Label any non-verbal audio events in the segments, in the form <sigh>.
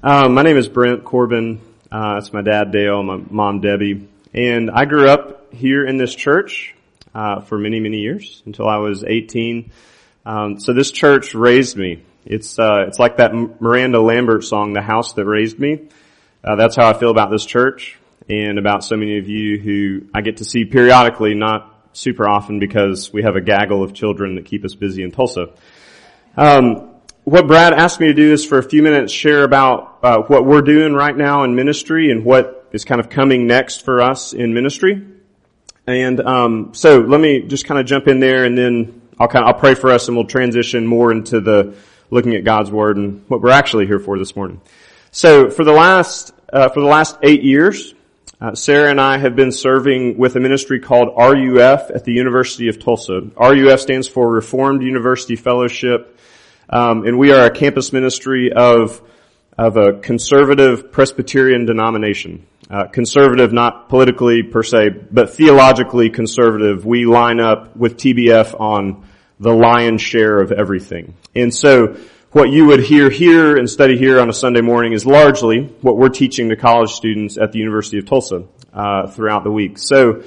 Um, my name is Brent Corbin. Uh, that's my dad Dale, my mom Debbie, and I grew up here in this church uh, for many, many years until I was 18. Um, so this church raised me. It's uh, it's like that Miranda Lambert song, "The House That Raised Me." Uh, that's how I feel about this church and about so many of you who I get to see periodically, not super often because we have a gaggle of children that keep us busy in Tulsa. Um, what Brad asked me to do is for a few minutes share about uh, what we're doing right now in ministry and what is kind of coming next for us in ministry. And um, so let me just kind of jump in there, and then I'll kind of I'll pray for us, and we'll transition more into the looking at God's word and what we're actually here for this morning. So for the last uh, for the last eight years, uh, Sarah and I have been serving with a ministry called RUF at the University of Tulsa. RUF stands for Reformed University Fellowship um, and we are a campus ministry of of a conservative Presbyterian denomination. Uh, conservative, not politically per se, but theologically conservative. We line up with TBF on the lion's share of everything. And so, what you would hear here and study here on a Sunday morning is largely what we're teaching to college students at the University of Tulsa uh, throughout the week. So.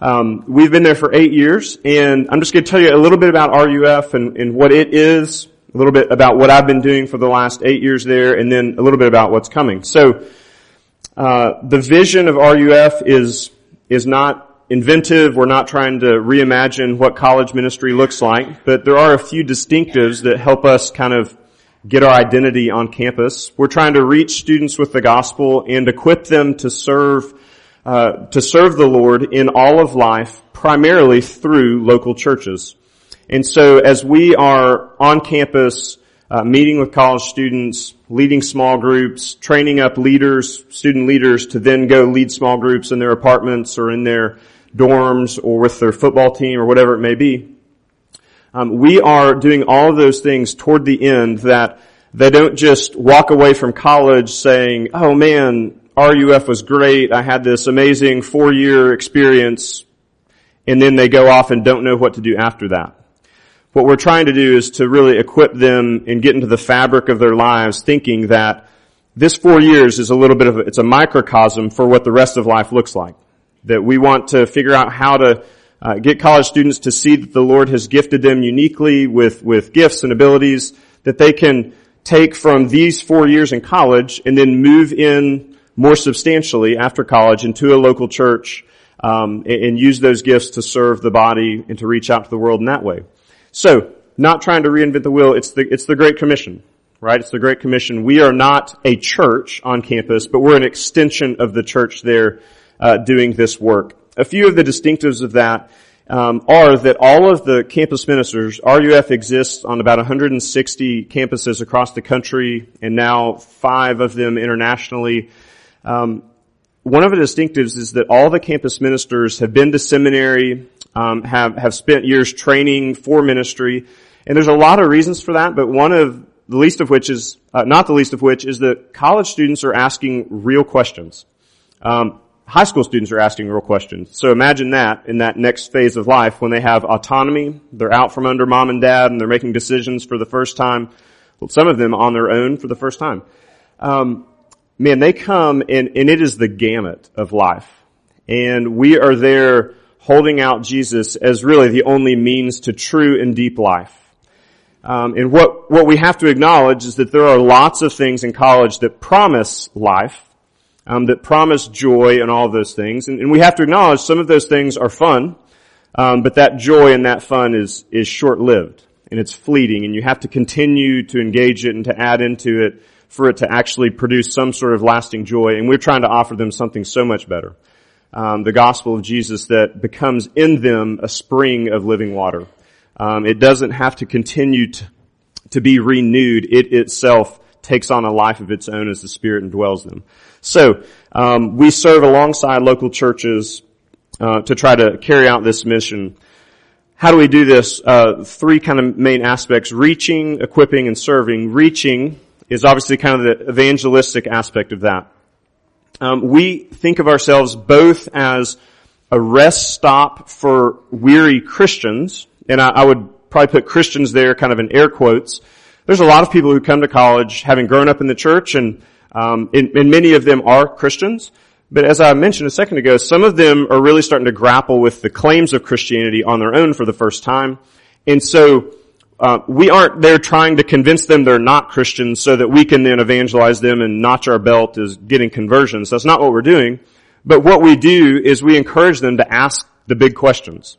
Um, we've been there for eight years, and I'm just going to tell you a little bit about RUF and, and what it is, a little bit about what I've been doing for the last eight years there, and then a little bit about what's coming. So, uh, the vision of RUF is is not inventive. We're not trying to reimagine what college ministry looks like, but there are a few distinctives that help us kind of get our identity on campus. We're trying to reach students with the gospel and equip them to serve uh, to serve the Lord in all of life, primarily through local churches. And so as we are on campus, uh, meeting with college students, leading small groups, training up leaders, student leaders to then go lead small groups in their apartments or in their dorms or with their football team or whatever it may be. Um, we are doing all of those things toward the end that they don't just walk away from college saying, oh man, RUF was great. I had this amazing four year experience. And then they go off and don't know what to do after that. What we're trying to do is to really equip them and get into the fabric of their lives thinking that this four years is a little bit of a, it's a microcosm for what the rest of life looks like. That we want to figure out how to uh, get college students to see that the Lord has gifted them uniquely with, with gifts and abilities that they can take from these four years in college and then move in more substantially after college into a local church um, and, and use those gifts to serve the body and to reach out to the world in that way. So, not trying to reinvent the wheel, it's the, it's the Great Commission, right? It's the Great Commission. We are not a church on campus, but we're an extension of the church there uh, doing this work. A few of the distinctives of that um, are that all of the campus ministers, RUF exists on about 160 campuses across the country, and now five of them internationally. Um, one of the distinctives is that all the campus ministers have been to seminary, um, have have spent years training for ministry, and there's a lot of reasons for that. But one of the least of which is uh, not the least of which is that college students are asking real questions. Um, high school students are asking real questions. So imagine that in that next phase of life when they have autonomy, they're out from under mom and dad, and they're making decisions for the first time. Well, some of them on their own for the first time. Um, man, they come and, and it is the gamut of life. And we are there holding out Jesus as really the only means to true and deep life. Um, and what, what we have to acknowledge is that there are lots of things in college that promise life, um, that promise joy and all those things. And, and, we have to acknowledge some of those things are fun, um, but that joy and that fun is, is short-lived and it's fleeting and you have to continue to engage it and to add into it for it to actually produce some sort of lasting joy. And we're trying to offer them something so much better. Um, the gospel of Jesus that becomes in them a spring of living water. Um, it doesn't have to continue to, to be renewed. It itself takes on a life of its own as the Spirit indwells them. So um, we serve alongside local churches uh, to try to carry out this mission. How do we do this? Uh, three kind of main aspects: reaching, equipping, and serving. Reaching is obviously kind of the evangelistic aspect of that. Um, we think of ourselves both as a rest stop for weary Christians, and I, I would probably put Christians there kind of in air quotes. There's a lot of people who come to college having grown up in the church and Um, and, and many of them are Christians. But as I mentioned a second ago, some of them are really starting to grapple with the claims of Christianity on their own for the first time. And so, uh, we aren't there trying to convince them they're not Christians so that we can then evangelize them and notch our belt as getting conversions. That's not what we're doing. But what we do is we encourage them to ask the big questions.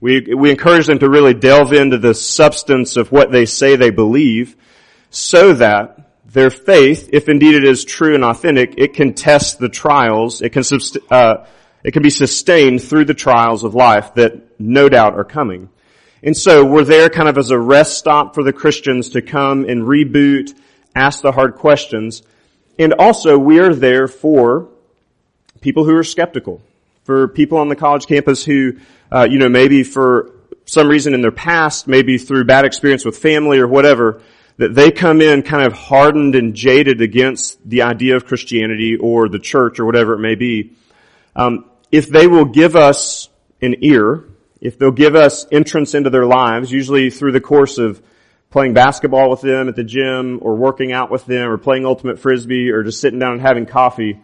We, we encourage them to really delve into the substance of what they say they believe so that their faith, if indeed it is true and authentic, it can test the trials, it can, uh, it can be sustained through the trials of life that no doubt are coming. And so we're there kind of as a rest stop for the Christians to come and reboot, ask the hard questions. And also we are there for people who are skeptical, for people on the college campus who, uh, you know, maybe for some reason in their past, maybe through bad experience with family or whatever, that they come in kind of hardened and jaded against the idea of Christianity or the church or whatever it may be. Um, if they will give us an ear, if they'll give us entrance into their lives, usually through the course of playing basketball with them at the gym or working out with them or playing ultimate frisbee or just sitting down and having coffee,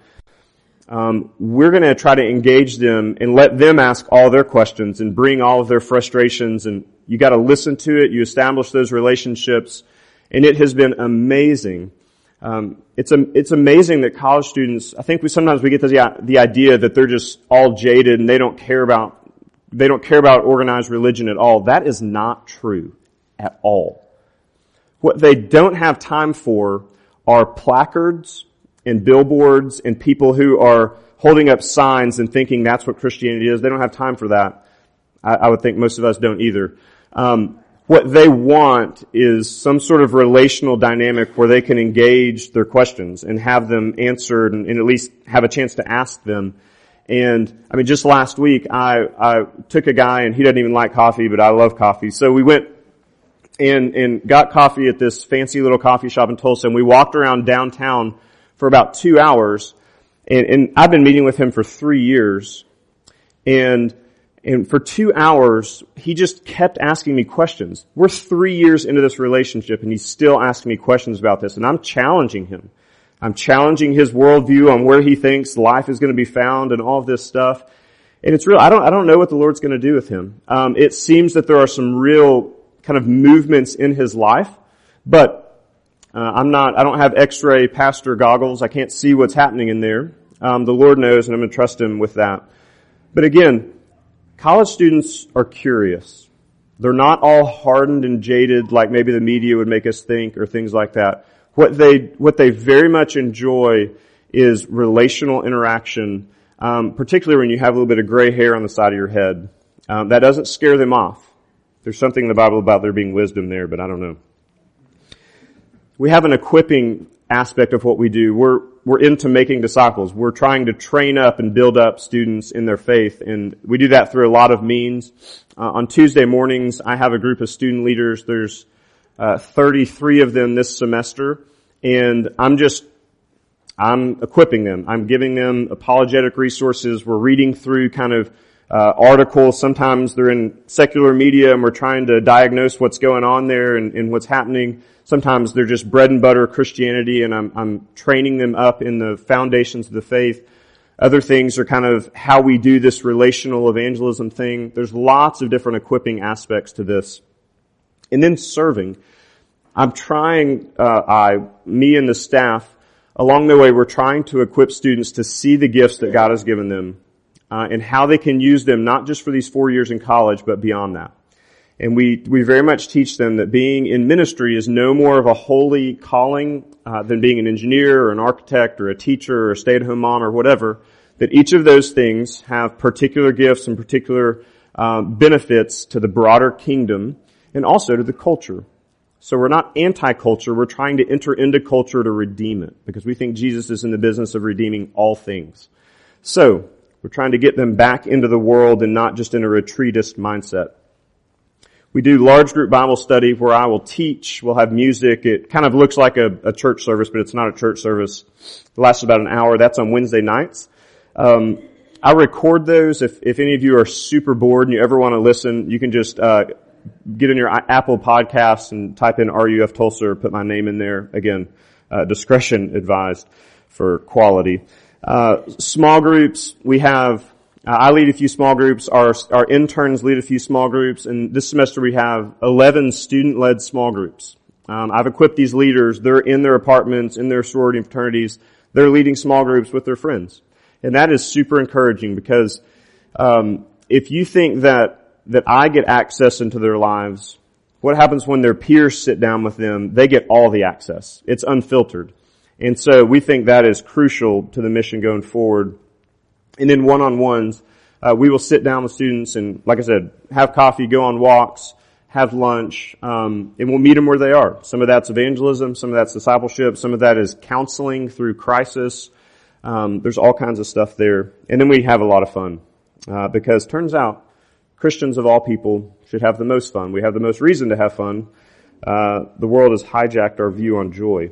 um, we're going to try to engage them and let them ask all their questions and bring all of their frustrations. And you got to listen to it. You establish those relationships, and it has been amazing. Um, it's it's amazing that college students. I think we sometimes we get the the idea that they're just all jaded and they don't care about they don't care about organized religion at all. That is not true at all. What they don't have time for are placards and billboards and people who are holding up signs and thinking that's what Christianity is. They don't have time for that. I, I would think most of us don't either. Um, what they want is some sort of relational dynamic where they can engage their questions and have them answered and, and, at least have a chance to ask them. And I mean, just last week, I, I took a guy and he doesn't even like coffee, but I love coffee. So we went and, and got coffee at this fancy little coffee shop in Tulsa and we walked around downtown for about two hours. And, and I've been meeting with him for three years. And, and for two hours, he just kept asking me questions. We're three years into this relationship and he's still asking me questions about this. And I'm challenging him. I'm challenging his worldview on where he thinks life is going to be found and all of this stuff. And it's real. I don't, I don't know what the Lord's going to do with him. Um, it seems that there are some real kind of movements in his life, but uh, I'm not, I don't have x-ray pastor goggles. I can't see what's happening in there. Um, the Lord knows and I'm going to trust Him with that. But again, college students are curious. They're not all hardened and jaded like maybe the media would make us think or things like that. What they, what they very much enjoy is relational interaction, um, particularly when you have a little bit of gray hair on the side of your head. Um, that doesn't scare them off. There's something in the Bible about there being wisdom there, but I don't know we have an equipping aspect of what we do. We're, we're into making disciples. We're trying to train up and build up students in their faith. And we do that through a lot of means. Uh, on Tuesday mornings, I have a group of student leaders. There's uh, 33 of them this semester. And I'm just, I'm equipping them. I'm giving them apologetic resources. We're reading through kind of uh, articles. Sometimes they're in secular media and we're trying to diagnose what's going on there and, and what's happening. Sometimes they're just bread and butter Christianity and I'm, I'm training them up in the foundations of the faith. Other things are kind of how we do this relational evangelism thing. There's lots of different equipping aspects to this. And then serving. I'm trying, uh, I, me and the staff, along the way, we're trying to equip students to see the gifts that God has given them, uh, and how they can use them not just for these four years in college, but beyond that. And we, we very much teach them that being in ministry is no more of a holy calling uh, than being an engineer or an architect or a teacher or a stay-at-home mom or whatever. That each of those things have particular gifts and particular um, benefits to the broader kingdom and also to the culture. So we're not anti-culture. We're trying to enter into culture to redeem it because we think Jesus is in the business of redeeming all things. So we're trying to get them back into the world and not just in a retreatist mindset. We do large group Bible study where I will teach. We'll have music. It kind of looks like a, a church service, but it's not a church service. It lasts about an hour. That's on Wednesday nights. Um, I record those. If, if any of you are super bored and you ever want to listen, you can just uh, get in your Apple Podcasts and type in RUF Tulsa or put my name in there. Again, uh, discretion advised for quality. Uh, small groups, we have, uh, I lead a few small groups, our, our interns lead a few small groups, and this semester we have 11 student-led small groups. Um, I've equipped these leaders, they're in their apartments, in their sorority and fraternities, they're leading small groups with their friends. And that is super encouraging because um, if you think that that I get access into their lives, what happens when their peers sit down with them? They get all the access. It's unfiltered. And so we think that is crucial to the mission going forward. And then one-on-ones, uh, we will sit down with students and, like I said, have coffee, go on walks, have lunch, um, and we'll meet them where they are. Some of that's evangelism, some of that's discipleship, some of that is counseling through crisis. Um, there's all kinds of stuff there, and then we have a lot of fun uh, because turns out Christians of all people should have the most fun. We have the most reason to have fun. Uh, the world has hijacked our view on joy.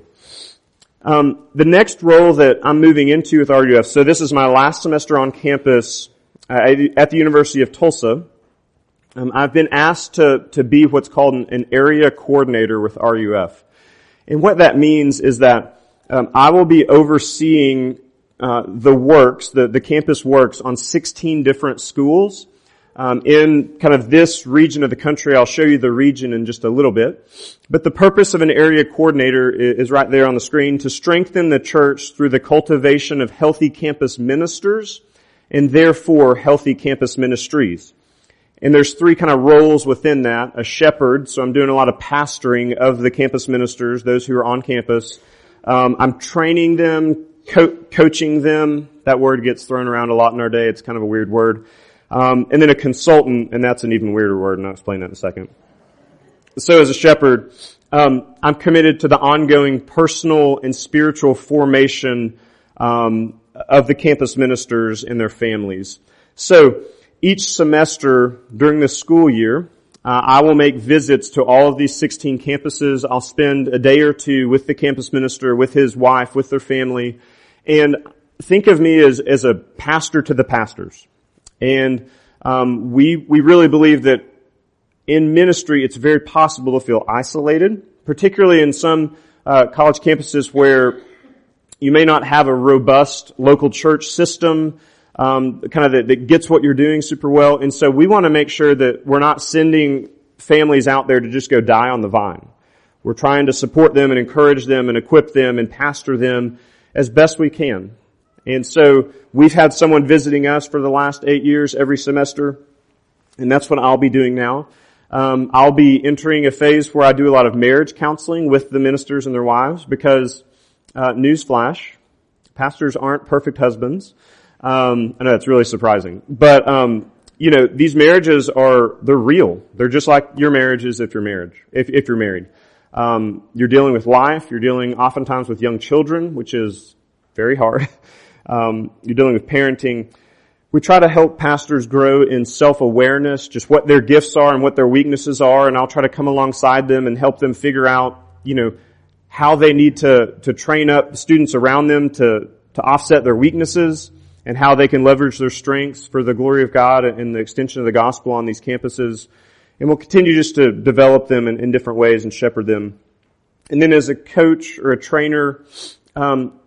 Um, the next role that I'm moving into with RUF, so this is my last semester on campus at the University of Tulsa. Um, I've been asked to, to be what's called an, an, area coordinator with RUF. And what that means is that um, I will be overseeing uh, the works, the, the campus works on 16 different schools um, in kind of this region of the country. I'll show you the region in just a little bit. But the purpose of an area coordinator is right there on the screen to strengthen the church through the cultivation of healthy campus ministers and therefore healthy campus ministries. And there's three kind of roles within that. A shepherd, so I'm doing a lot of pastoring of the campus ministers, those who are on campus. Um, I'm training them, co- coaching them. That word gets thrown around a lot in our day. It's kind of a weird word. Um, and then a consultant, and that's an even weirder word, and I'll explain that in a second. So as a shepherd, um, I'm committed to the ongoing personal and spiritual formation um, of the campus ministers and their families. So each semester during the school year, uh, I will make visits to all of these 16 campuses. I'll spend a day or two with the campus minister, with his wife, with their family, and think of me as, as a pastor to the pastors. And um, we we really believe that in ministry, it's very possible to feel isolated, particularly in some uh, college campuses where you may not have a robust local church system um, kind of that, that gets what you're doing super well. And so we want to make sure that we're not sending families out there to just go die on the vine. We're trying to support them and encourage them and equip them and pastor them as best we can. And so we've had someone visiting us for the last eight years every semester, and that's what I'll be doing now. Um, I'll be entering a phase where I do a lot of marriage counseling with the ministers and their wives because, uh, newsflash, pastors aren't perfect husbands. Um, I know it's really surprising, but um, you know these marriages are they're real. They're just like your marriages if you're married. If, if you're married, um, you're dealing with life. You're dealing oftentimes with young children, which is very hard. <laughs> Um, you're dealing with parenting. We try to help pastors grow in self-awareness, just what their gifts are and what their weaknesses are, and I'll try to come alongside them and help them figure out, you know, how they need to to train up students around them to to offset their weaknesses and how they can leverage their strengths for the glory of God and the extension of the gospel on these campuses. And we'll continue just to develop them in, in different ways and shepherd them. And then as a coach or a trainer, um,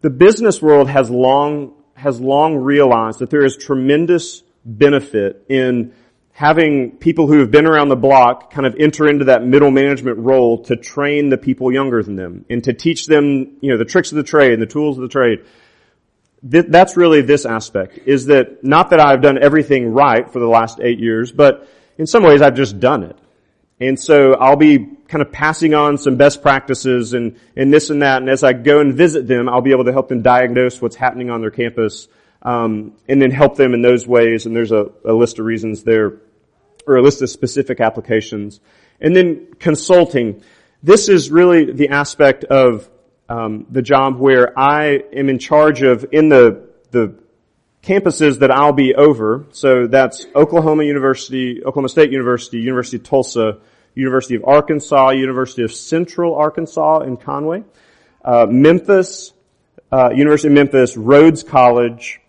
the business world has long, has long realized that there is tremendous benefit in having people who have been around the block kind of enter into that middle management role to train the people younger than them and to teach them, you know, the tricks of the trade and the tools of the trade th- that's really this aspect, is that not that I've done everything right for the last eight years, but in some ways I've just done it. And so I'll be kind of passing on some best practices and, and this and that. And as I go and visit them, I'll be able to help them diagnose what's happening on their campus, um, and then help them in those ways. And there's a, a list of reasons there, or a list of specific applications. And then consulting. This is really the aspect of um, the job where I am in charge of in the the campuses that I'll be over. So that's Oklahoma University, Oklahoma State University, University of Tulsa, University of Arkansas, University of Central Arkansas in Conway, uh, Memphis, uh, University of Memphis, Rhodes College,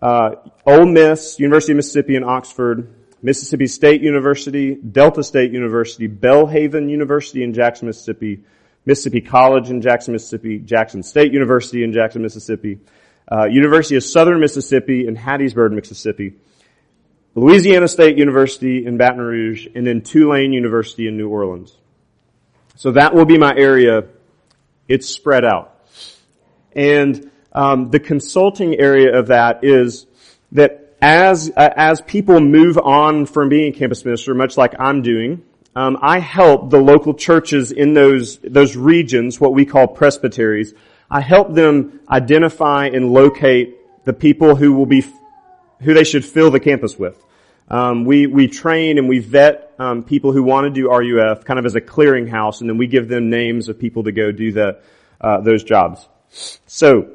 uh, Ole Miss, University of Mississippi in Oxford, Mississippi State University, Delta State University, Belhaven University in Jackson, Mississippi, Mississippi College in Jackson, Mississippi, Jackson State University in Jackson, Mississippi, uh, University of Southern Mississippi in Hattiesburg, Mississippi, Louisiana State University in Baton Rouge, and then Tulane University in New Orleans. So that will be my area. It's spread out. And um, the consulting area of that is that as uh, as people move on from being a campus minister, much like I'm doing, um, I help the local churches in those those regions, what we call presbyteries. I help them identify and locate the people who will be who they should fill the campus with. Um, we we train and we vet um, people who want to do RUF kind of as a clearinghouse, and then we give them names of people to go do the uh, those jobs. So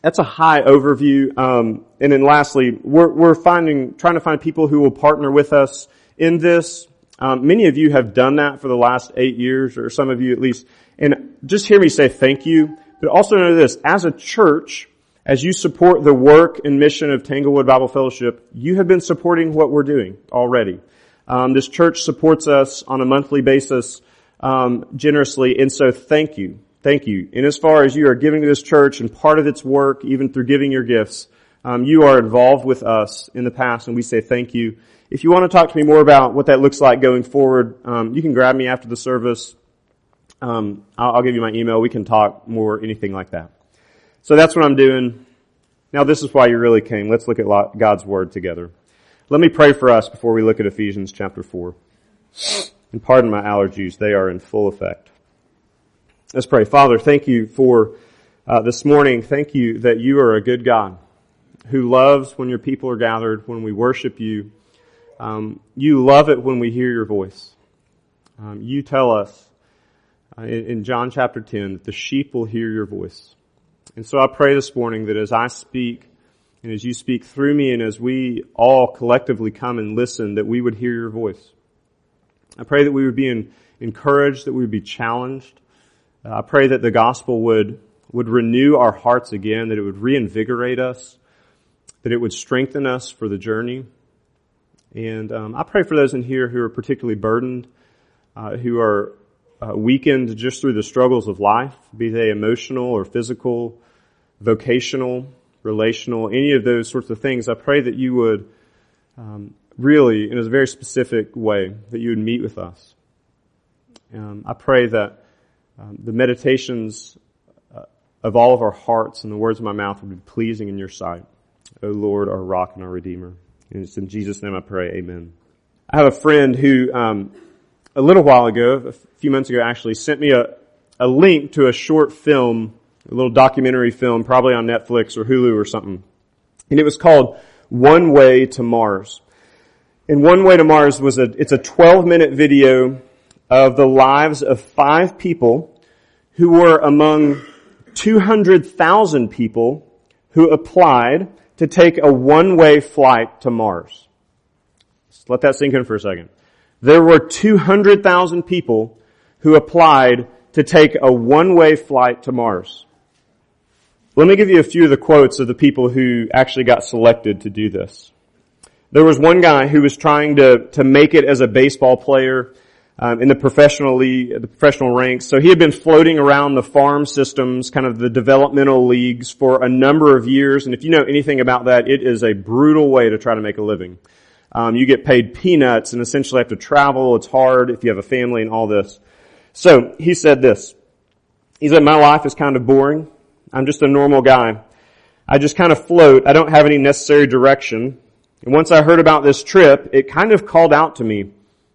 that's a high overview. Um, and then lastly, we're, we're finding, trying to find people who will partner with us in this. Um, many of you have done that for the last eight years, or some of you at least. And just hear me say thank you. But also know this, as a church, as you support the work and mission of Tanglewood Bible Fellowship, you have been supporting what we're doing already. Um, this church supports us on a monthly basis um, generously, and so thank you. Thank you. And as far as you are giving to this church and part of its work, even through giving your gifts, um, you are involved with us in the past, and we say thank you. If you want to talk to me more about what that looks like going forward, um, you can grab me after the service. Um, I'll, I'll give you my email. We can talk more, anything like that. So that's what I'm doing. Now this is why you really came. Let's look at God's Word together. Let me pray for us before we look at Ephesians chapter 4. And pardon my allergies, they are in full effect. Let's pray. Father, thank you for uh, this morning. Thank you that you are a good God who loves when your people are gathered, when we worship you. Um, you love it when we hear your voice. Um, you tell us in, in John chapter 10 that the sheep will hear your voice. And so I pray this morning that as I speak and as you speak through me and as we all collectively come and listen, that we would hear your voice. I pray that we would be encouraged, that we would be challenged, uh, I pray that the gospel would, would renew our hearts again, that it would reinvigorate us, that it would strengthen us for the journey. And um, I pray for those in here who are particularly burdened, uh, who are uh, weakened just through the struggles of life, be they emotional or physical, vocational, relational, any of those sorts of things. I pray that you would um, really, in a very specific way, that you would meet with us. Um, I pray that um, the meditations uh, of all of our hearts and the words of my mouth would be pleasing in your sight. O Lord, our rock and our redeemer. And it's in Jesus' name I pray, amen. I have a friend who, um, a little while ago, a few months ago actually, sent me a, a link to a short film, a little documentary film, probably on Netflix or Hulu or something. And it was called One Way to Mars. And One Way to Mars was a, it's a 12 minute video of the lives of five people who were among 200,000 people who applied to take a one-way flight to Mars. Let that sink in for a second. There were 200,000 people who applied to take a one-way flight to Mars. Let me give you a few of the quotes of the people who actually got selected to do this. There was one guy who was trying to, to make it as a baseball player um, in the professional league, the professional ranks. So he had been floating around the farm systems, kind of the developmental leagues for a number of years. And if you know anything about that, it is a brutal way to try to make a living. Um, you get paid peanuts and essentially have to travel. It's hard if you have a family and all this. So he said this. He said, my life is kind of boring. I'm just a normal guy. I just kind of float. I don't have any necessary direction. And once I heard about this trip, it kind of called out to me.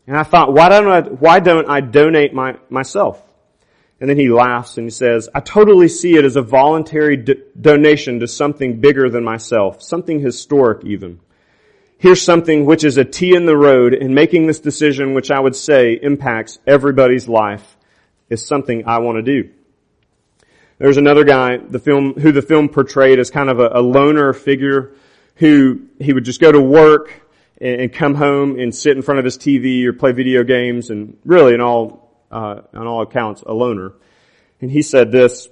And I thought, why don't I, why don't I donate my, myself? And then he laughs and he says, I totally see it as a voluntary do- donation to something bigger than myself, something historic even. Here's something which is a T in the road in making this decision, which I would say impacts everybody's life, is something I want to do. There's another guy, the film, who the film portrayed as kind of a, a loner figure who he would just go to work and, and come home and sit in front of his TV or play video games and really in all, uh, on all accounts, a loner. And he said this,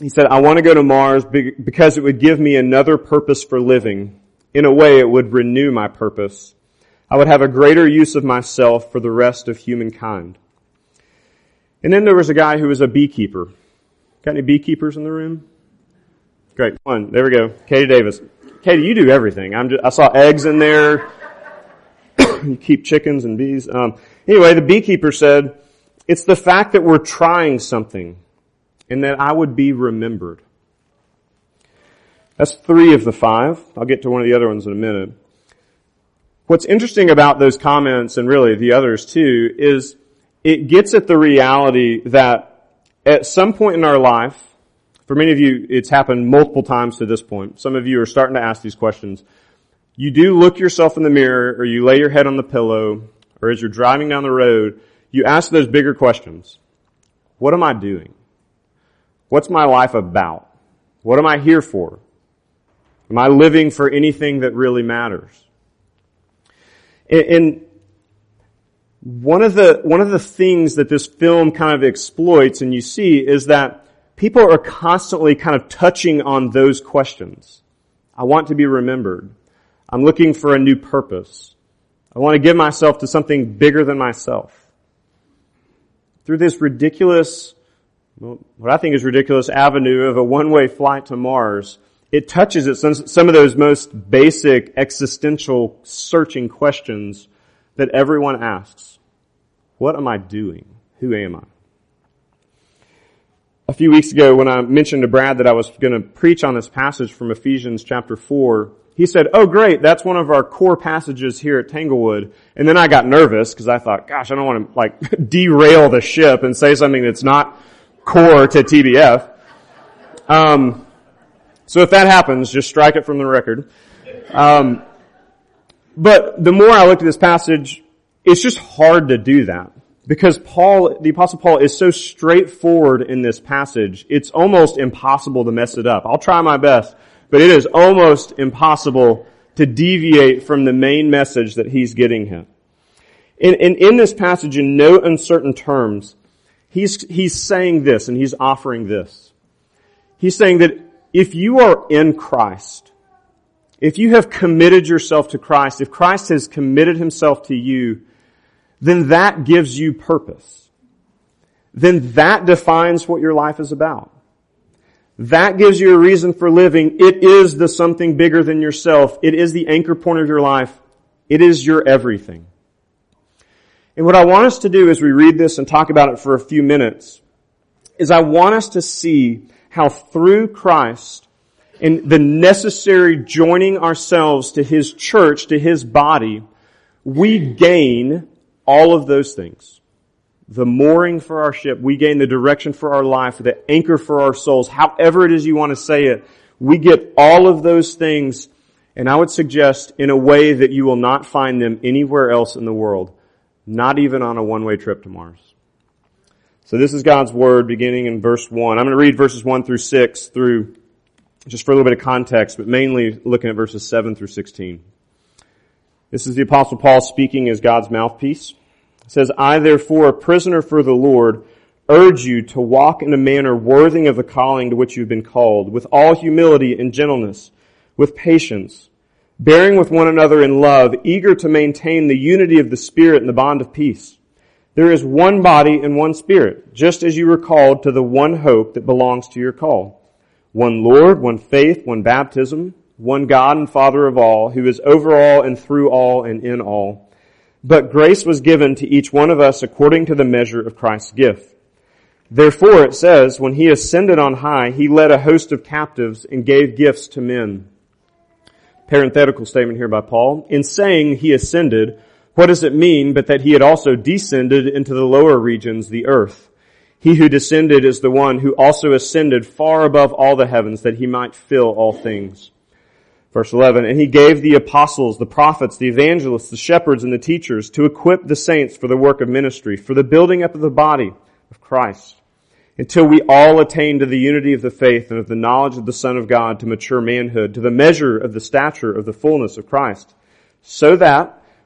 he said, I want to go to Mars because it would give me another purpose for living. In a way, it would renew my purpose. I would have a greater use of myself for the rest of humankind. And then there was a guy who was a beekeeper. Got any beekeepers in the room? Great. One. There we go. Katie Davis. Katie, you do everything. I'm just, I saw eggs in there. <coughs> you keep chickens and bees. Um, anyway, the beekeeper said, it's the fact that we're trying something and that I would be remembered. That's three of the five. I'll get to one of the other ones in a minute. What's interesting about those comments and really the others too is it gets at the reality that at some point in our life, for many of you, it's happened multiple times to this point. Some of you are starting to ask these questions. You do look yourself in the mirror or you lay your head on the pillow or as you're driving down the road, you ask those bigger questions. What am I doing? What's my life about? What am I here for? Am I living for anything that really matters? And one of the, one of the things that this film kind of exploits and you see is that people are constantly kind of touching on those questions. I want to be remembered. I'm looking for a new purpose. I want to give myself to something bigger than myself. Through this ridiculous, what I think is ridiculous avenue of a one-way flight to Mars, it touches at some, some of those most basic existential searching questions that everyone asks. What am I doing? Who am I? A few weeks ago when I mentioned to Brad that I was going to preach on this passage from Ephesians chapter 4, he said, oh great, that's one of our core passages here at Tanglewood. And then I got nervous because I thought, gosh, I don't want to like <laughs> derail the ship and say something that's not core to TBF. Um, so if that happens, just strike it from the record. Um, but the more I looked at this passage, it's just hard to do that. Because Paul, the apostle Paul is so straightforward in this passage, it's almost impossible to mess it up. I'll try my best, but it is almost impossible to deviate from the main message that he's getting him. And, and in this passage, in no uncertain terms, he's, he's saying this and he's offering this. He's saying that if you are in Christ, if you have committed yourself to Christ, if Christ has committed himself to you, then that gives you purpose. Then that defines what your life is about. That gives you a reason for living. It is the something bigger than yourself. It is the anchor point of your life. It is your everything. And what I want us to do as we read this and talk about it for a few minutes is I want us to see how through Christ and the necessary joining ourselves to His church, to His body, we gain all of those things. The mooring for our ship, we gain the direction for our life, the anchor for our souls, however it is you want to say it. We get all of those things, and I would suggest in a way that you will not find them anywhere else in the world. Not even on a one-way trip to Mars. So this is God's Word beginning in verse 1. I'm going to read verses 1 through 6 through, just for a little bit of context, but mainly looking at verses 7 through 16. This is the apostle Paul speaking as God's mouthpiece It says, I therefore, a prisoner for the Lord, urge you to walk in a manner worthy of the calling to which you've been called, with all humility and gentleness, with patience, bearing with one another in love, eager to maintain the unity of the Spirit and the bond of peace. There is one body and one Spirit, just as you were called to the one hope that belongs to your call. One Lord, one faith, one baptism, one God and Father of all, who is over all and through all and in all. But grace was given to each one of us according to the measure of Christ's gift. Therefore it says, when he ascended on high, he led a host of captives and gave gifts to men. Parenthetical statement here by Paul. In saying he ascended, what does it mean but that he had also descended into the lower regions, the earth? He who descended is the one who also ascended far above all the heavens that he might fill all things. Verse 11, and he gave the apostles, the prophets, the evangelists, the shepherds, and the teachers to equip the saints for the work of ministry, for the building up of the body of Christ, until we all attain to the unity of the faith and of the knowledge of the Son of God to mature manhood, to the measure of the stature of the fullness of Christ, so that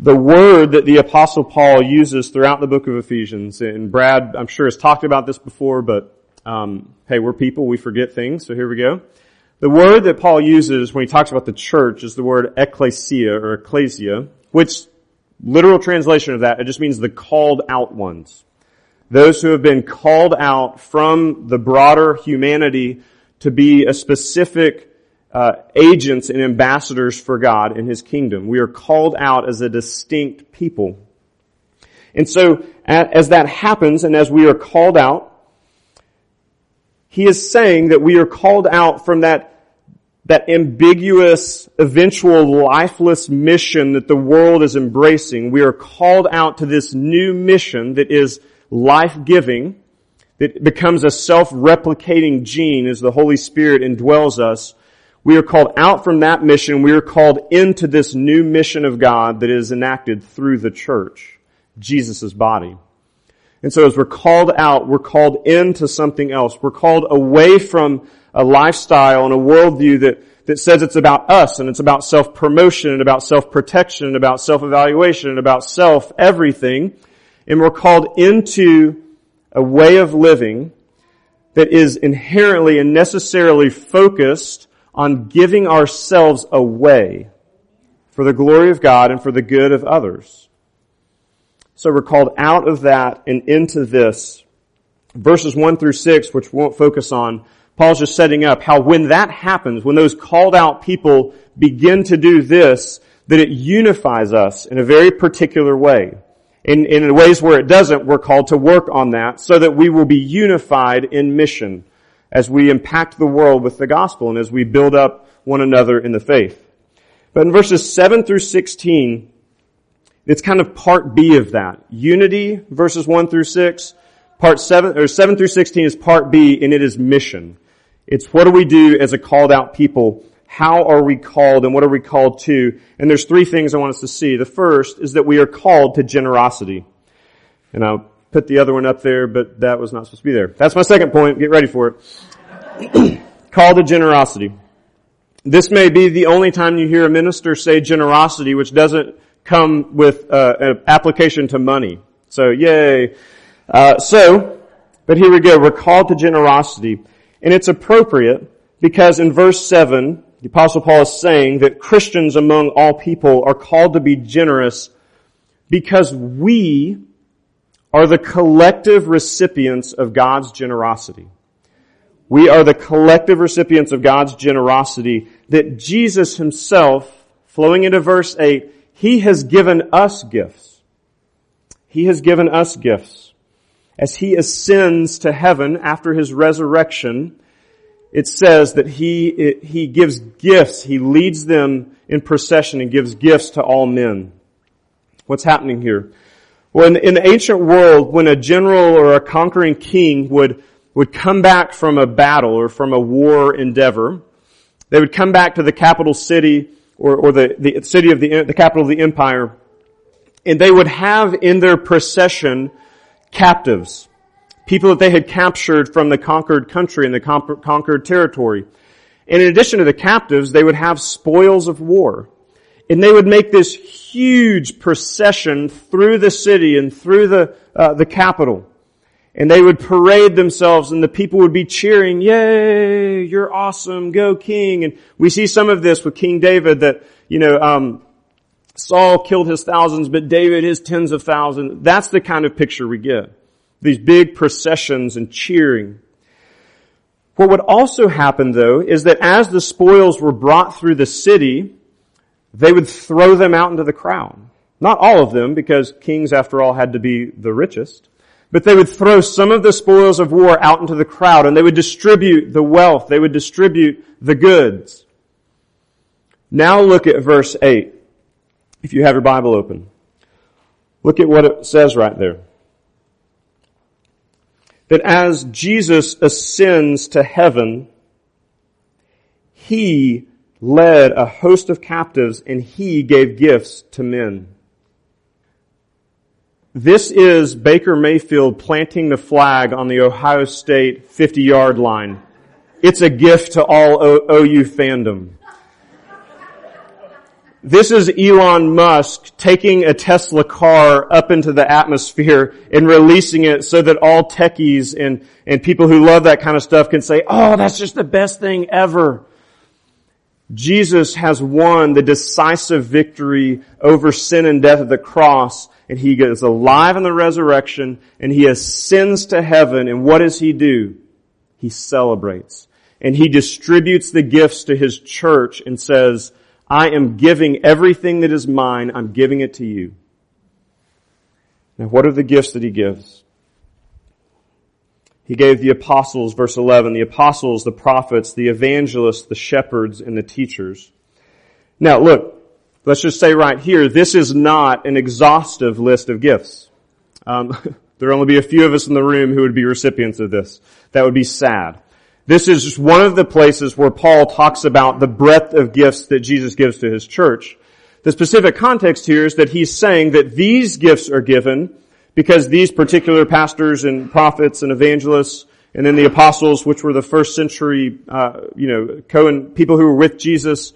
The word that the apostle Paul uses throughout the book of Ephesians, and Brad, I'm sure has talked about this before, but um, hey, we're people, we forget things, so here we go. The word that Paul uses when he talks about the church is the word ecclesia or ecclesia, which literal translation of that, it just means the called out ones. Those who have been called out from the broader humanity to be a specific uh, agents and ambassadors for God in His kingdom. We are called out as a distinct people. And so, as that happens, and as we are called out, he is saying that we are called out from that that ambiguous, eventual, lifeless mission that the world is embracing. We are called out to this new mission that is life-giving, that becomes a self-replicating gene as the Holy Spirit indwells us. We are called out from that mission. We are called into this new mission of God that is enacted through the church, Jesus' body. And so as we're called out, we're called into something else. We're called away from a lifestyle and a worldview that, that says it's about us and it's about self-promotion and about self-protection and about self-evaluation and about self-everything. And we're called into a way of living that is inherently and necessarily focused on giving ourselves away for the glory of God and for the good of others. So we're called out of that and into this. Verses 1 through 6, which we won't focus on, Paul's just setting up how when that happens, when those called out people begin to do this, that it unifies us in a very particular way. In, in ways where it doesn't, we're called to work on that so that we will be unified in mission as we impact the world with the gospel and as we build up one another in the faith. But in verses 7 through 16, it's kind of part B of that. Unity, verses 1 through 6. Part 7, or 7 through 16 is part B, and it is mission. It's what do we do as a called out people? How are we called and what are we called to? And there's three things I want us to see. The first is that we are called to generosity. And I'll put the other one up there, but that was not supposed to be there. That's my second point. Get ready for it. <clears throat> called to generosity. This may be the only time you hear a minister say generosity, which doesn't come with uh, an application to money. So yay. Uh, so, but here we go. We're called to generosity. And it's appropriate because in verse 7, the apostle Paul is saying that Christians among all people are called to be generous because we are the collective recipients of God's generosity. We are the collective recipients of God's generosity that Jesus himself, flowing into verse 8, he has given us gifts. He has given us gifts. As He ascends to heaven after His resurrection, it says that He, it, He gives gifts. He leads them in procession and gives gifts to all men. What's happening here? Well, in, the ancient world, when a general or a conquering king would, would come back from a battle or from a war endeavor, they would come back to the capital city or, or the, the city of the, the capital of the empire, and they would have in their procession captives, people that they had captured from the conquered country and the conquered territory. And in addition to the captives, they would have spoils of war. And they would make this huge procession through the city and through the, uh, the capital and they would parade themselves and the people would be cheering, yay, you're awesome, go king. And we see some of this with King David that, you know, um, Saul killed his thousands, but David his tens of thousands. That's the kind of picture we get. These big processions and cheering. What would also happen though is that as the spoils were brought through the city, they would throw them out into the crowd. Not all of them, because kings after all had to be the richest. But they would throw some of the spoils of war out into the crowd and they would distribute the wealth. They would distribute the goods. Now look at verse 8. If you have your Bible open. Look at what it says right there. That as Jesus ascends to heaven, He led a host of captives and He gave gifts to men. This is Baker Mayfield planting the flag on the Ohio State 50 yard line. It's a gift to all OU fandom. This is Elon Musk taking a Tesla car up into the atmosphere and releasing it so that all techies and, and people who love that kind of stuff can say, oh, that's just the best thing ever. Jesus has won the decisive victory over sin and death at the cross, and he is alive in the resurrection, and he ascends to heaven, and what does he do? He celebrates. And he distributes the gifts to his church and says, I am giving everything that is mine, I'm giving it to you. Now what are the gifts that he gives? He gave the apostles, verse 11, the apostles, the prophets, the evangelists, the shepherds, and the teachers. Now look, let's just say right here, this is not an exhaustive list of gifts. Um, <laughs> there will only be a few of us in the room who would be recipients of this. That would be sad. This is just one of the places where Paul talks about the breadth of gifts that Jesus gives to his church. The specific context here is that he's saying that these gifts are given because these particular pastors and prophets and evangelists and then the apostles, which were the first century, uh, you know, Cohen, people who were with Jesus,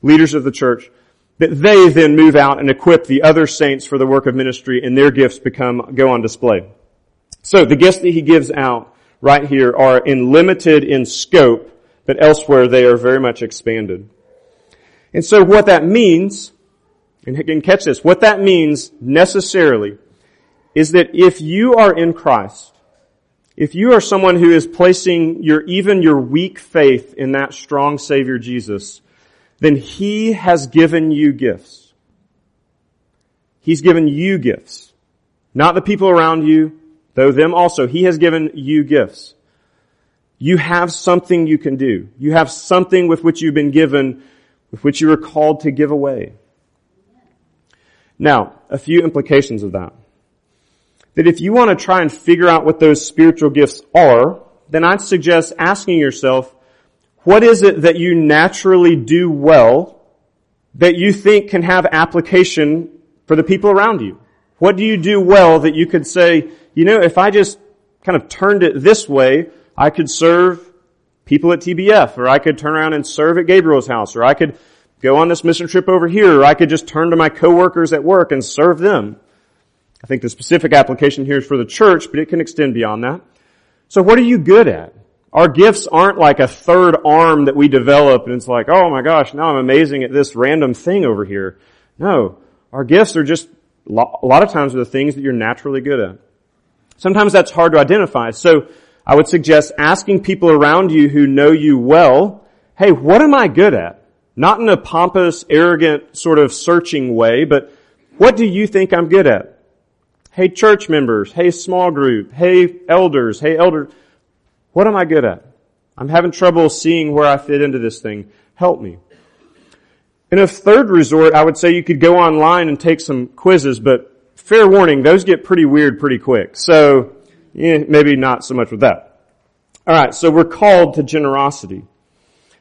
leaders of the church, that they then move out and equip the other saints for the work of ministry and their gifts become, go on display. So the gifts that he gives out right here are in limited in scope, but elsewhere they are very much expanded. And so what that means, and again catch this, what that means necessarily is that if you are in Christ, if you are someone who is placing your, even your weak faith in that strong Savior Jesus, then He has given you gifts. He's given you gifts. Not the people around you, though them also, He has given you gifts. You have something you can do. You have something with which you've been given, with which you are called to give away. Now, a few implications of that. That if you want to try and figure out what those spiritual gifts are, then I'd suggest asking yourself, what is it that you naturally do well that you think can have application for the people around you? What do you do well that you could say, you know, if I just kind of turned it this way, I could serve people at TBF, or I could turn around and serve at Gabriel's house, or I could go on this mission trip over here, or I could just turn to my coworkers at work and serve them. I think the specific application here is for the church, but it can extend beyond that. So what are you good at? Our gifts aren't like a third arm that we develop and it's like, oh my gosh, now I'm amazing at this random thing over here. No. Our gifts are just, a lot of times are the things that you're naturally good at. Sometimes that's hard to identify. So I would suggest asking people around you who know you well, hey, what am I good at? Not in a pompous, arrogant, sort of searching way, but what do you think I'm good at? Hey church members, hey small group, hey elders, hey elder, what am I good at? I'm having trouble seeing where I fit into this thing. Help me. In a third resort, I would say you could go online and take some quizzes, but fair warning, those get pretty weird pretty quick. So, maybe not so much with that. Alright, so we're called to generosity.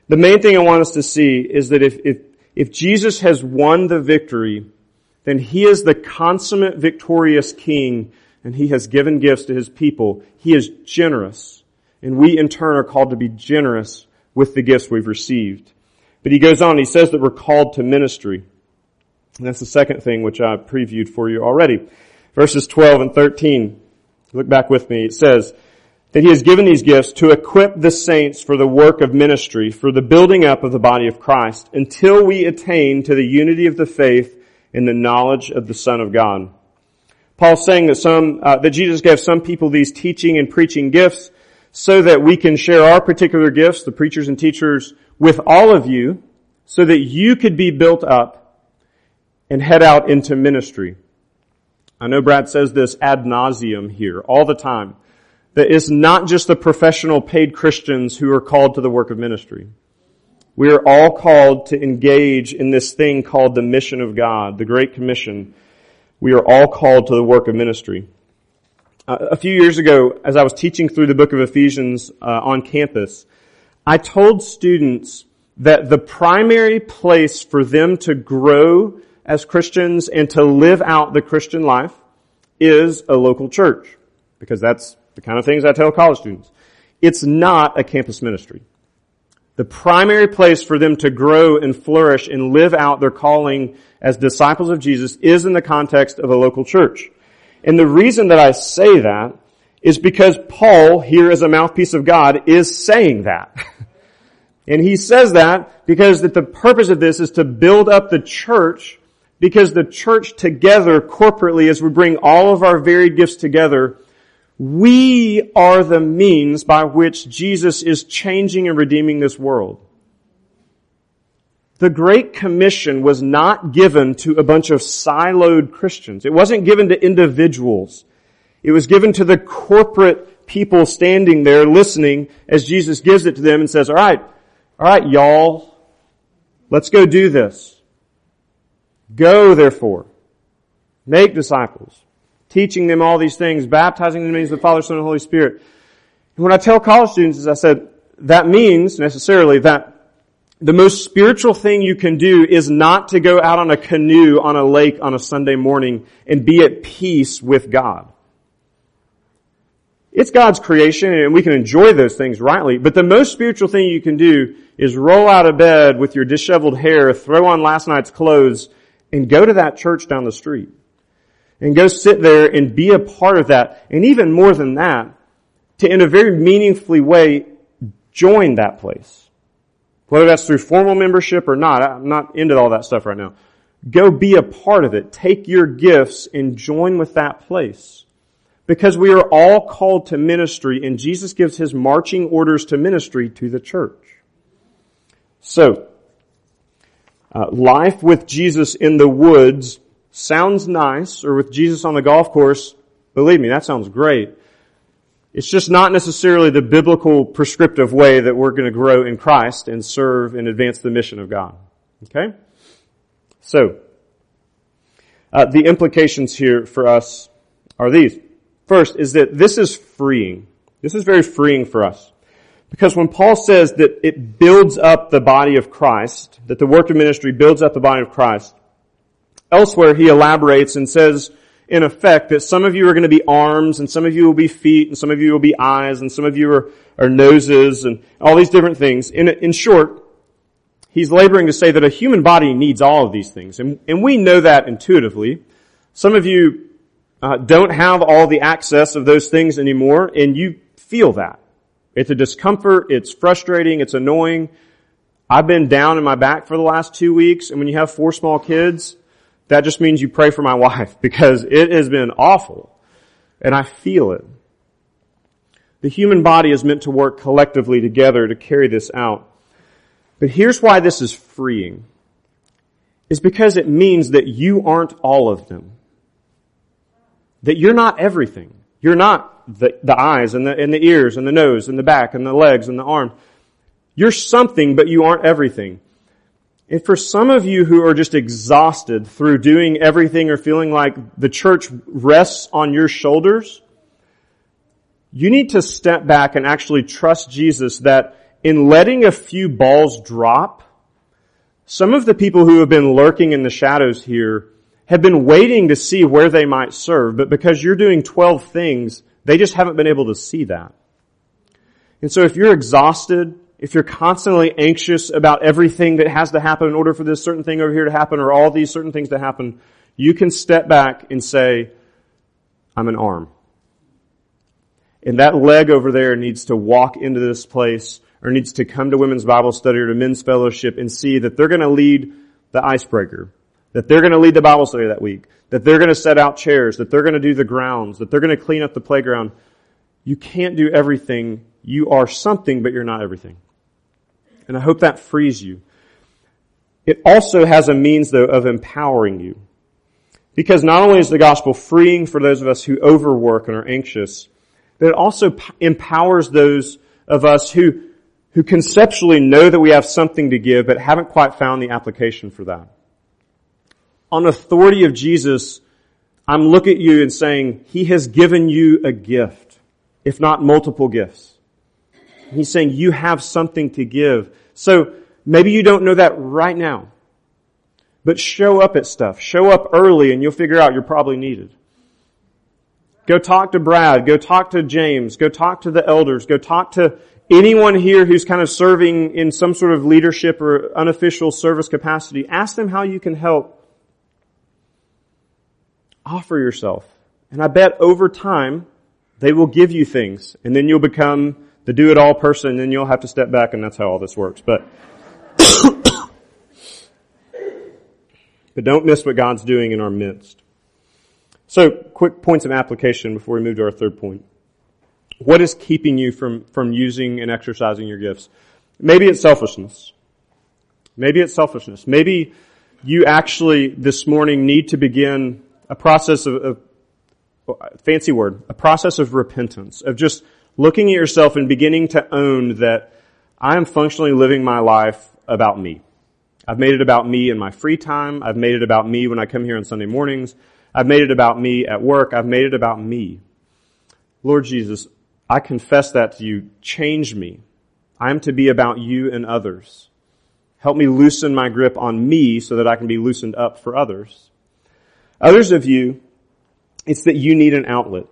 The main thing I want us to see is that if, if, if Jesus has won the victory, then he is the consummate victorious king and he has given gifts to his people. He is generous. And we in turn are called to be generous with the gifts we've received. But he goes on, he says that we're called to ministry. And that's the second thing which I previewed for you already. Verses 12 and 13. Look back with me. It says that he has given these gifts to equip the saints for the work of ministry, for the building up of the body of Christ, until we attain to the unity of the faith and the knowledge of the Son of God. Paul's saying that some, uh, that Jesus gave some people these teaching and preaching gifts so that we can share our particular gifts, the preachers and teachers, with all of you, so that you could be built up and head out into ministry. I know Brad says this ad nauseum here all the time. That it's not just the professional paid Christians who are called to the work of ministry. We are all called to engage in this thing called the mission of God, the Great Commission. We are all called to the work of ministry. Uh, a few years ago, as I was teaching through the book of Ephesians uh, on campus, I told students that the primary place for them to grow as Christians and to live out the Christian life, is a local church because that's the kind of things I tell college students. It's not a campus ministry. The primary place for them to grow and flourish and live out their calling as disciples of Jesus is in the context of a local church. And the reason that I say that is because Paul, here as a mouthpiece of God, is saying that. <laughs> and he says that because that the purpose of this is to build up the church because the church together corporately as we bring all of our varied gifts together we are the means by which Jesus is changing and redeeming this world. The Great Commission was not given to a bunch of siloed Christians. It wasn't given to individuals. It was given to the corporate people standing there listening as Jesus gives it to them and says, alright, alright y'all, let's go do this. Go therefore. Make disciples teaching them all these things, baptizing them in the name of the Father, Son, and Holy Spirit. And when I tell college students, as I said, that means necessarily that the most spiritual thing you can do is not to go out on a canoe on a lake on a Sunday morning and be at peace with God. It's God's creation and we can enjoy those things rightly, but the most spiritual thing you can do is roll out of bed with your disheveled hair, throw on last night's clothes, and go to that church down the street and go sit there and be a part of that. And even more than that, to in a very meaningfully way join that place. Whether that's through formal membership or not, I'm not into all that stuff right now. Go be a part of it. Take your gifts and join with that place. Because we are all called to ministry and Jesus gives his marching orders to ministry to the church. So, uh, life with Jesus in the woods sounds nice, or with Jesus on the golf course, believe me, that sounds great. It's just not necessarily the biblical prescriptive way that we're going to grow in Christ and serve and advance the mission of God. Okay? So, uh, the implications here for us are these. First is that this is freeing. This is very freeing for us. Because when Paul says that it builds up the body of Christ, that the work of ministry builds up the body of Christ, Elsewhere, he elaborates and says, in effect, that some of you are going to be arms, and some of you will be feet, and some of you will be eyes, and some of you are, are noses, and all these different things. In, in short, he's laboring to say that a human body needs all of these things. And, and we know that intuitively. Some of you uh, don't have all the access of those things anymore, and you feel that. It's a discomfort, it's frustrating, it's annoying. I've been down in my back for the last two weeks, and when you have four small kids, that just means you pray for my <laughs> wife because it has been awful and I feel it. The human body is meant to work collectively together to carry this out. But here's why this is freeing. Is because it means that you aren't all of them. That you're not everything. You're not the, the eyes and the, and the ears and the nose and the back and the legs and the arm. You're something, but you aren't everything. And for some of you who are just exhausted through doing everything or feeling like the church rests on your shoulders, you need to step back and actually trust Jesus that in letting a few balls drop, some of the people who have been lurking in the shadows here have been waiting to see where they might serve, but because you're doing 12 things, they just haven't been able to see that. And so if you're exhausted, if you're constantly anxious about everything that has to happen in order for this certain thing over here to happen or all these certain things to happen, you can step back and say, I'm an arm. And that leg over there needs to walk into this place or needs to come to women's Bible study or to men's fellowship and see that they're going to lead the icebreaker, that they're going to lead the Bible study that week, that they're going to set out chairs, that they're going to do the grounds, that they're going to clean up the playground. You can't do everything. You are something, but you're not everything. And I hope that frees you. It also has a means though of empowering you. Because not only is the gospel freeing for those of us who overwork and are anxious, but it also p- empowers those of us who, who conceptually know that we have something to give but haven't quite found the application for that. On authority of Jesus, I'm looking at you and saying, He has given you a gift, if not multiple gifts. He's saying you have something to give. So maybe you don't know that right now. But show up at stuff. Show up early and you'll figure out you're probably needed. Go talk to Brad. Go talk to James. Go talk to the elders. Go talk to anyone here who's kind of serving in some sort of leadership or unofficial service capacity. Ask them how you can help. Offer yourself. And I bet over time, they will give you things. And then you'll become the do-it-all person, then you'll have to step back, and that's how all this works. But, <coughs> but don't miss what God's doing in our midst. So, quick points of application before we move to our third point. What is keeping you from, from using and exercising your gifts? Maybe it's selfishness. Maybe it's selfishness. Maybe you actually this morning need to begin a process of, of fancy word, a process of repentance, of just looking at yourself and beginning to own that I am functionally living my life about me. I've made it about me in my free time. I've made it about me when I come here on Sunday mornings. I've made it about me at work. I've made it about me. Lord Jesus, I confess that to you. Change me. I am to be about you and others. Help me loosen my grip on me so that I can be loosened up for others. Others of you, it's that you need an outlet.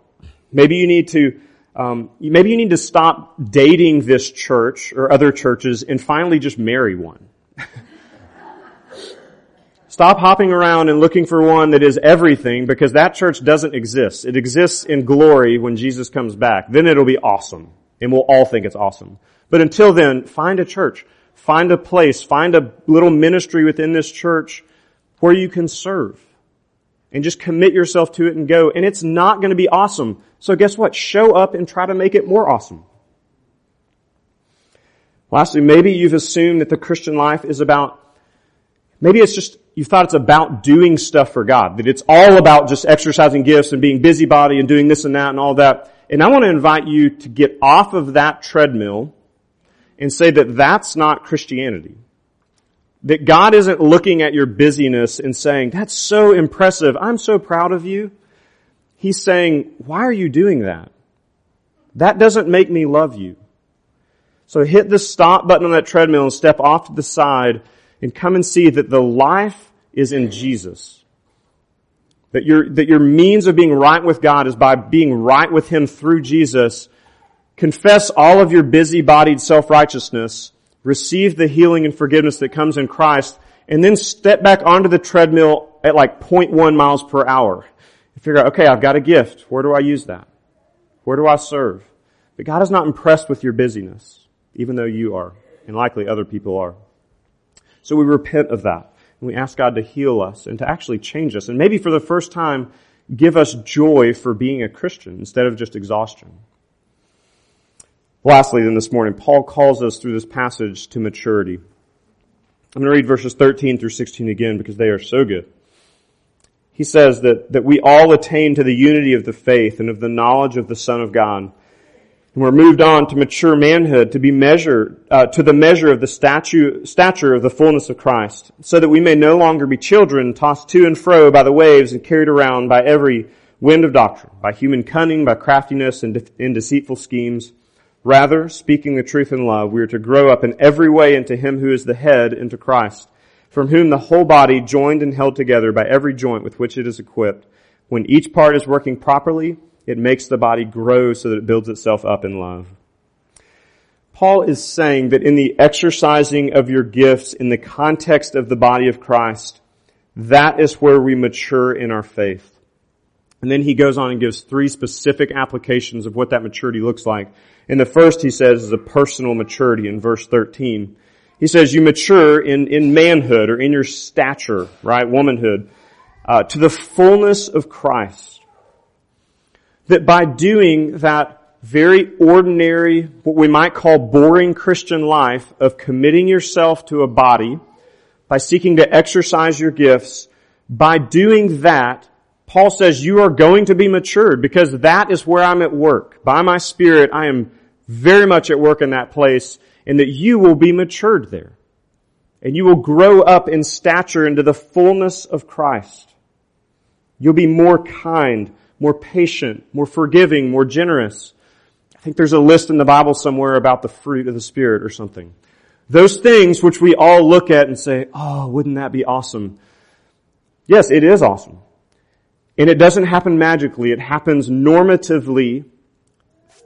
Maybe you need to, um, maybe you need to stop dating this church or other churches and finally just marry one. <laughs> Stop hopping around and looking for one that is everything because that church doesn't exist. It exists in glory when Jesus comes back. Then it'll be awesome and we'll all think it's awesome. But until then, find a church. Find a place. Find a little ministry within this church where you can serve. And just commit yourself to it and go. And it's not going to be awesome. So guess what? Show up and try to make it more awesome. Lastly, maybe you've assumed that the Christian life is about Maybe it's just, you thought it's about doing stuff for God, that it's all about just exercising gifts and being busybody and doing this and that and all that. And I want to invite you to get off of that treadmill and say that that's not Christianity. That God isn't looking at your busyness and saying, that's so impressive. I'm so proud of you. He's saying, why are you doing that? That doesn't make me love you. So hit the stop button on that treadmill and step off to the side and come and see that the life is in Jesus. That your, that your means of being right with God is by being right with Him through Jesus. Confess all of your busy-bodied self-righteousness. Receive the healing and forgiveness that comes in Christ. And then step back onto the treadmill at like 0.1 miles per hour. And figure out, okay, I've got a gift. Where do I use that? Where do I serve? But God is not impressed with your busyness, even though you are, and likely other people are. So we repent of that. And we ask God to heal us and to actually change us. And maybe for the first time, give us joy for being a Christian instead of just exhaustion. Lastly, then this morning, Paul calls us through this passage to maturity. I'm going to read verses 13 through 16 again because they are so good. He says that, that we all attain to the unity of the faith and of the knowledge of the Son of God and we're moved on to mature manhood, to be measured, uh, to the measure of the statue, stature of the fullness of Christ, so that we may no longer be children tossed to and fro by the waves and carried around by every wind of doctrine, by human cunning, by craftiness and de- in deceitful schemes. Rather, speaking the truth in love, we are to grow up in every way into Him who is the head, into Christ, from whom the whole body, joined and held together by every joint with which it is equipped, when each part is working properly, it makes the body grow so that it builds itself up in love. Paul is saying that in the exercising of your gifts in the context of the body of Christ, that is where we mature in our faith. And then he goes on and gives three specific applications of what that maturity looks like. In the first, he says, is a personal maturity in verse 13. He says, you mature in, in manhood or in your stature, right? Womanhood, uh, to the fullness of Christ that by doing that very ordinary, what we might call boring Christian life of committing yourself to a body, by seeking to exercise your gifts, by doing that, Paul says you are going to be matured because that is where I'm at work. By my spirit, I am very much at work in that place and that you will be matured there. And you will grow up in stature into the fullness of Christ. You'll be more kind, more patient, more forgiving, more generous. I think there's a list in the Bible somewhere about the fruit of the Spirit or something. Those things which we all look at and say, oh, wouldn't that be awesome? Yes, it is awesome. And it doesn't happen magically. It happens normatively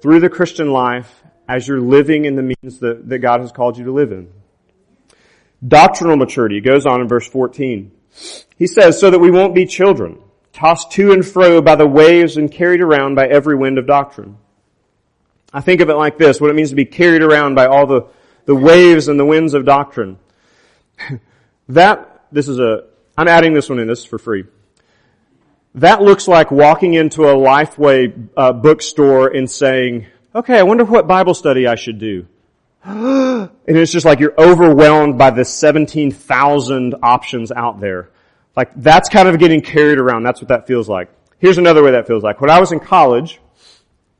through the Christian life as you're living in the means that, that God has called you to live in. Doctrinal maturity goes on in verse 14. He says, so that we won't be children, tossed to and fro by the waves and carried around by every wind of doctrine. I think of it like this, what it means to be carried around by all the, the waves and the winds of doctrine. <laughs> that, this is a, I'm adding this one in, this is for free. That looks like walking into a Lifeway uh, bookstore and saying, okay, I wonder what Bible study I should do. <gasps> and it's just like you're overwhelmed by the 17,000 options out there. Like that's kind of getting carried around. That's what that feels like. Here's another way that feels like. When I was in college,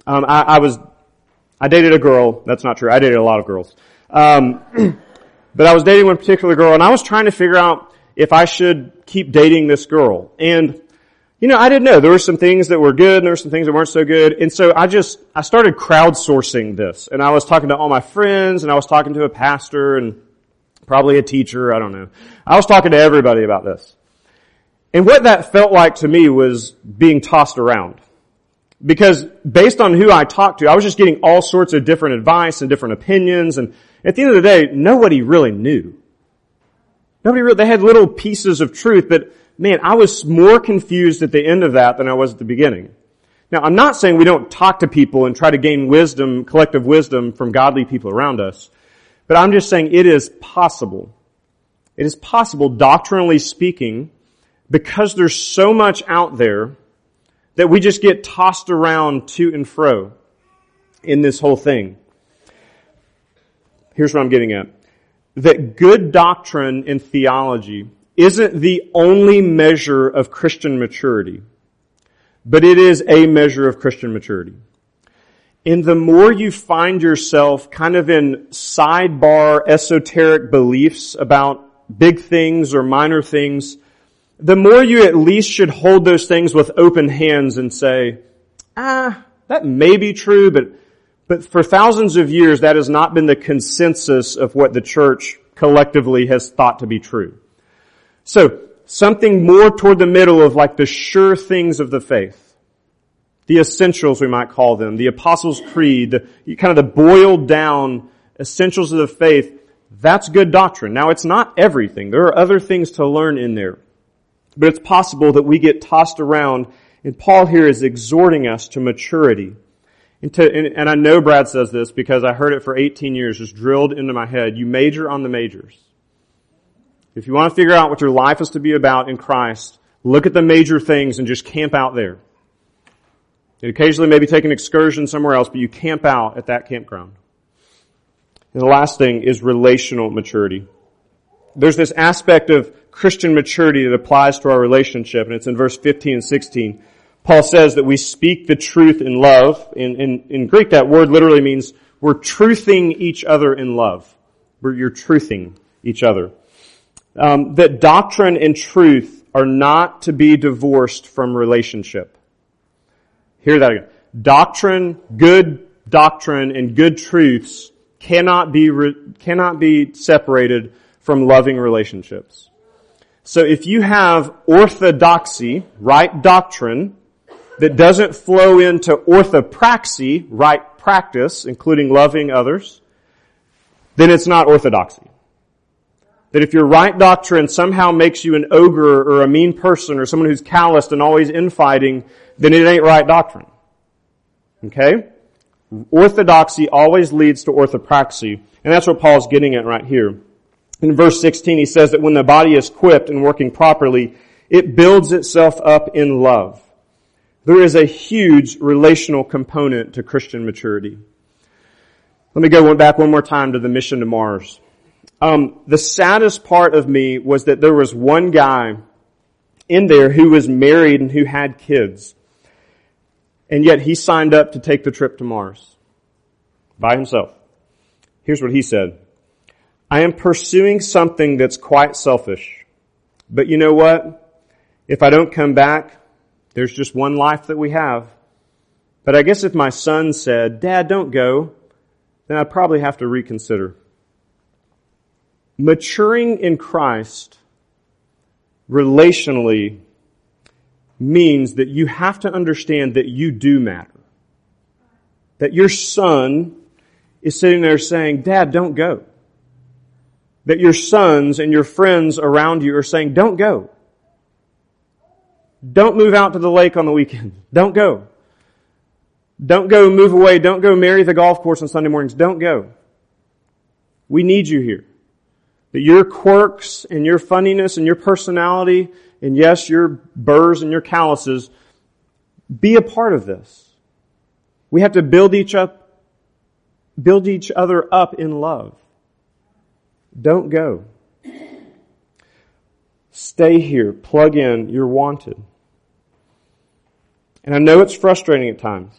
um, I, I, was, I dated a girl. That's not true. I dated a lot of girls. Um, <clears throat> but I was dating one particular girl and I was trying to figure out if I should keep dating this girl. And you know, I didn't know. There were some things that were good and there were some things that weren't so good. And so I just, I started crowdsourcing this. And I was talking to all my friends and I was talking to a pastor and probably a teacher, I don't know. I was talking to everybody about this. And what that felt like to me was being tossed around. Because based on who I talked to, I was just getting all sorts of different advice and different opinions. And at the end of the day, nobody really knew. Nobody really, they had little pieces of truth, but man, I was more confused at the end of that than I was at the beginning. Now, I'm not saying we don't talk to people and try to gain wisdom, collective wisdom from godly people around us, but I'm just saying it is possible. It is possible, doctrinally speaking, because there's so much out there that we just get tossed around to and fro in this whole thing. Here's what I'm getting at. That good doctrine and theology isn't the only measure of Christian maturity, but it is a measure of Christian maturity. And the more you find yourself kind of in sidebar esoteric beliefs about big things or minor things, the more you at least should hold those things with open hands and say, ah, that may be true, but, but for thousands of years that has not been the consensus of what the church collectively has thought to be true. So, something more toward the middle of like the sure things of the faith. The essentials, we might call them. The Apostles' Creed, the, kind of the boiled down essentials of the faith. That's good doctrine. Now, it's not everything. There are other things to learn in there. But it's possible that we get tossed around, and Paul here is exhorting us to maturity. And, to, and, and I know Brad says this because I heard it for 18 years, just drilled into my head. You major on the majors. If you want to figure out what your life is to be about in Christ, look at the major things and just camp out there. And occasionally maybe take an excursion somewhere else, but you camp out at that campground. And the last thing is relational maturity. There's this aspect of Christian maturity that applies to our relationship, and it's in verse 15 and 16. Paul says that we speak the truth in love. In, in, in Greek, that word literally means we're truthing each other in love. We're, you're truthing each other um, that doctrine and truth are not to be divorced from relationship. Hear that again. Doctrine, good doctrine, and good truths cannot be re- cannot be separated from loving relationships. So if you have orthodoxy, right doctrine, that doesn't flow into orthopraxy, right practice, including loving others, then it's not orthodoxy. That if your right doctrine somehow makes you an ogre or a mean person or someone who's calloused and always infighting, then it ain't right doctrine. Okay? Orthodoxy always leads to orthopraxy. And that's what Paul's getting at right here. In verse 16, he says that when the body is equipped and working properly, it builds itself up in love. There is a huge relational component to Christian maturity. Let me go back one more time to the mission to Mars. Um, the saddest part of me was that there was one guy in there who was married and who had kids. And yet he signed up to take the trip to Mars by himself. Here's what he said. I am pursuing something that's quite selfish. But you know what? If I don't come back, there's just one life that we have. But I guess if my son said, Dad, don't go, then I'd probably have to reconsider maturing in Christ relationally means that you have to understand that you do matter. That your son is sitting there saying, Dad, don't go. That your sons and your friends around you are saying, don't go. Don't move out to the lake on the weekend. <laughs> Don't go. Don't go move away. Don't go marry the golf course on Sunday mornings. Don't go. We need you here. That your quirks and your funniness and your personality and yes, your burrs and your calluses, be a part of this. We have to build each up, build each other up in love. Don't go. Stay here. Plug in. You're wanted. And I know it's frustrating at times.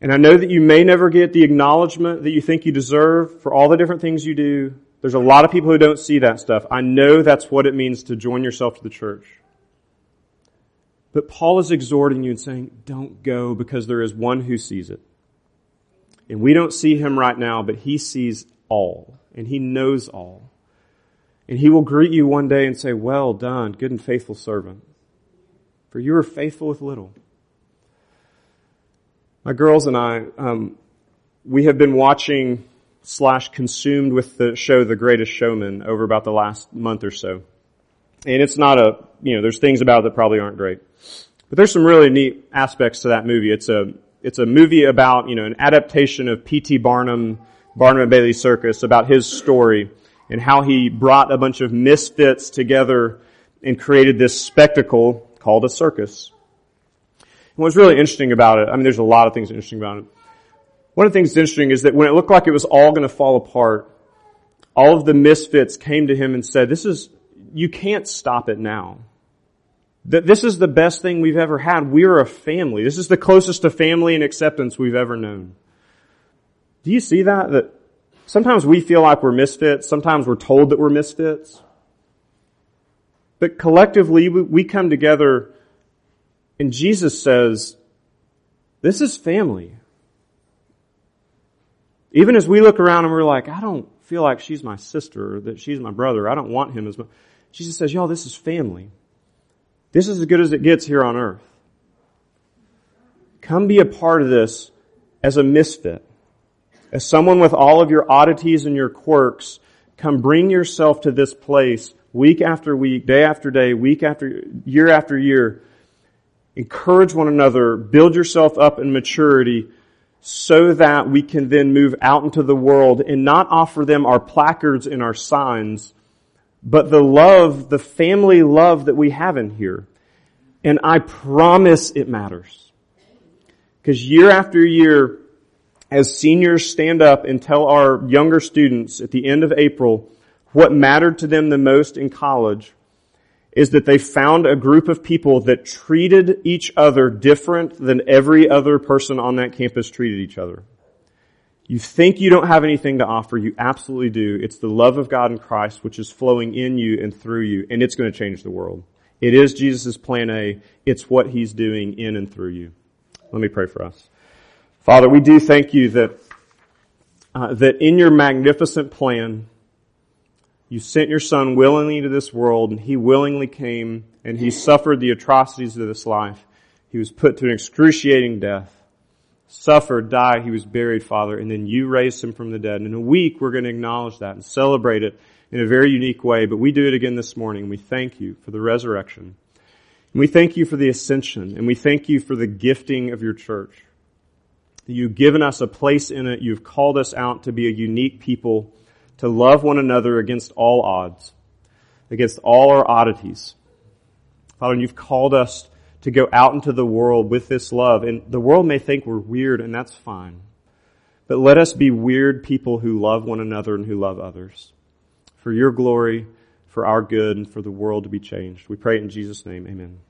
And I know that you may never get the acknowledgement that you think you deserve for all the different things you do. There's a lot of people who don't see that stuff. I know that's what it means to join yourself to the church. But Paul is exhorting you and saying, don't go because there is one who sees it. And we don't see him right now, but he sees all and he knows all. And he will greet you one day and say, well done, good and faithful servant. For you are faithful with little. My girls and I, um, we have been watching slash consumed with the show The Greatest Showman over about the last month or so. And it's not a, you know, there's things about it that probably aren't great. But there's some really neat aspects to that movie. It's a, it's a movie about, you know, an adaptation of P.T. Barnum, Barnum and Bailey Circus, about his story and how he brought a bunch of misfits together and created this spectacle called a circus. And what's really interesting about it, I mean, there's a lot of things interesting about it. One of the things that's interesting is that when it looked like it was all going to fall apart, all of the misfits came to him and said, this is, you can't stop it now. That this is the best thing we've ever had. We're a family. This is the closest to family and acceptance we've ever known. Do you see that? That sometimes we feel like we're misfits. Sometimes we're told that we're misfits. But collectively, we come together and Jesus says, this is family. Even as we look around and we're like, I don't feel like she's my sister or that she's my brother. I don't want him as much. Jesus says, y'all, this is family. This is as good as it gets here on earth. Come be a part of this as a misfit. As someone with all of your oddities and your quirks, come bring yourself to this place week after week, day after day, week after, year after year. Encourage one another, build yourself up in maturity, so that we can then move out into the world and not offer them our placards and our signs, but the love, the family love that we have in here. And I promise it matters. Because year after year, as seniors stand up and tell our younger students at the end of April what mattered to them the most in college, is that they found a group of people that treated each other different than every other person on that campus treated each other. You think you don't have anything to offer, you absolutely do. It's the love of God in Christ which is flowing in you and through you, and it's going to change the world. It is Jesus' plan A. It's what He's doing in and through you. Let me pray for us. Father, we do thank you that, uh, that in your magnificent plan, you sent your son willingly to this world and he willingly came and he suffered the atrocities of this life. He was put to an excruciating death, suffered, died, he was buried, Father, and then you raised him from the dead. And in a week, we're going to acknowledge that and celebrate it in a very unique way, but we do it again this morning. We thank you for the resurrection. And we thank you for the ascension, and we thank you for the gifting of your church. You've given us a place in it. You've called us out to be a unique people to love one another against all odds, against all our oddities. Father, you've called us to go out into the world with this love. And the world may think we're weird, and that's fine. But let us be weird people who love one another and who love others. For your glory, for our good, and for the world to be changed. We pray in Jesus' name. Amen.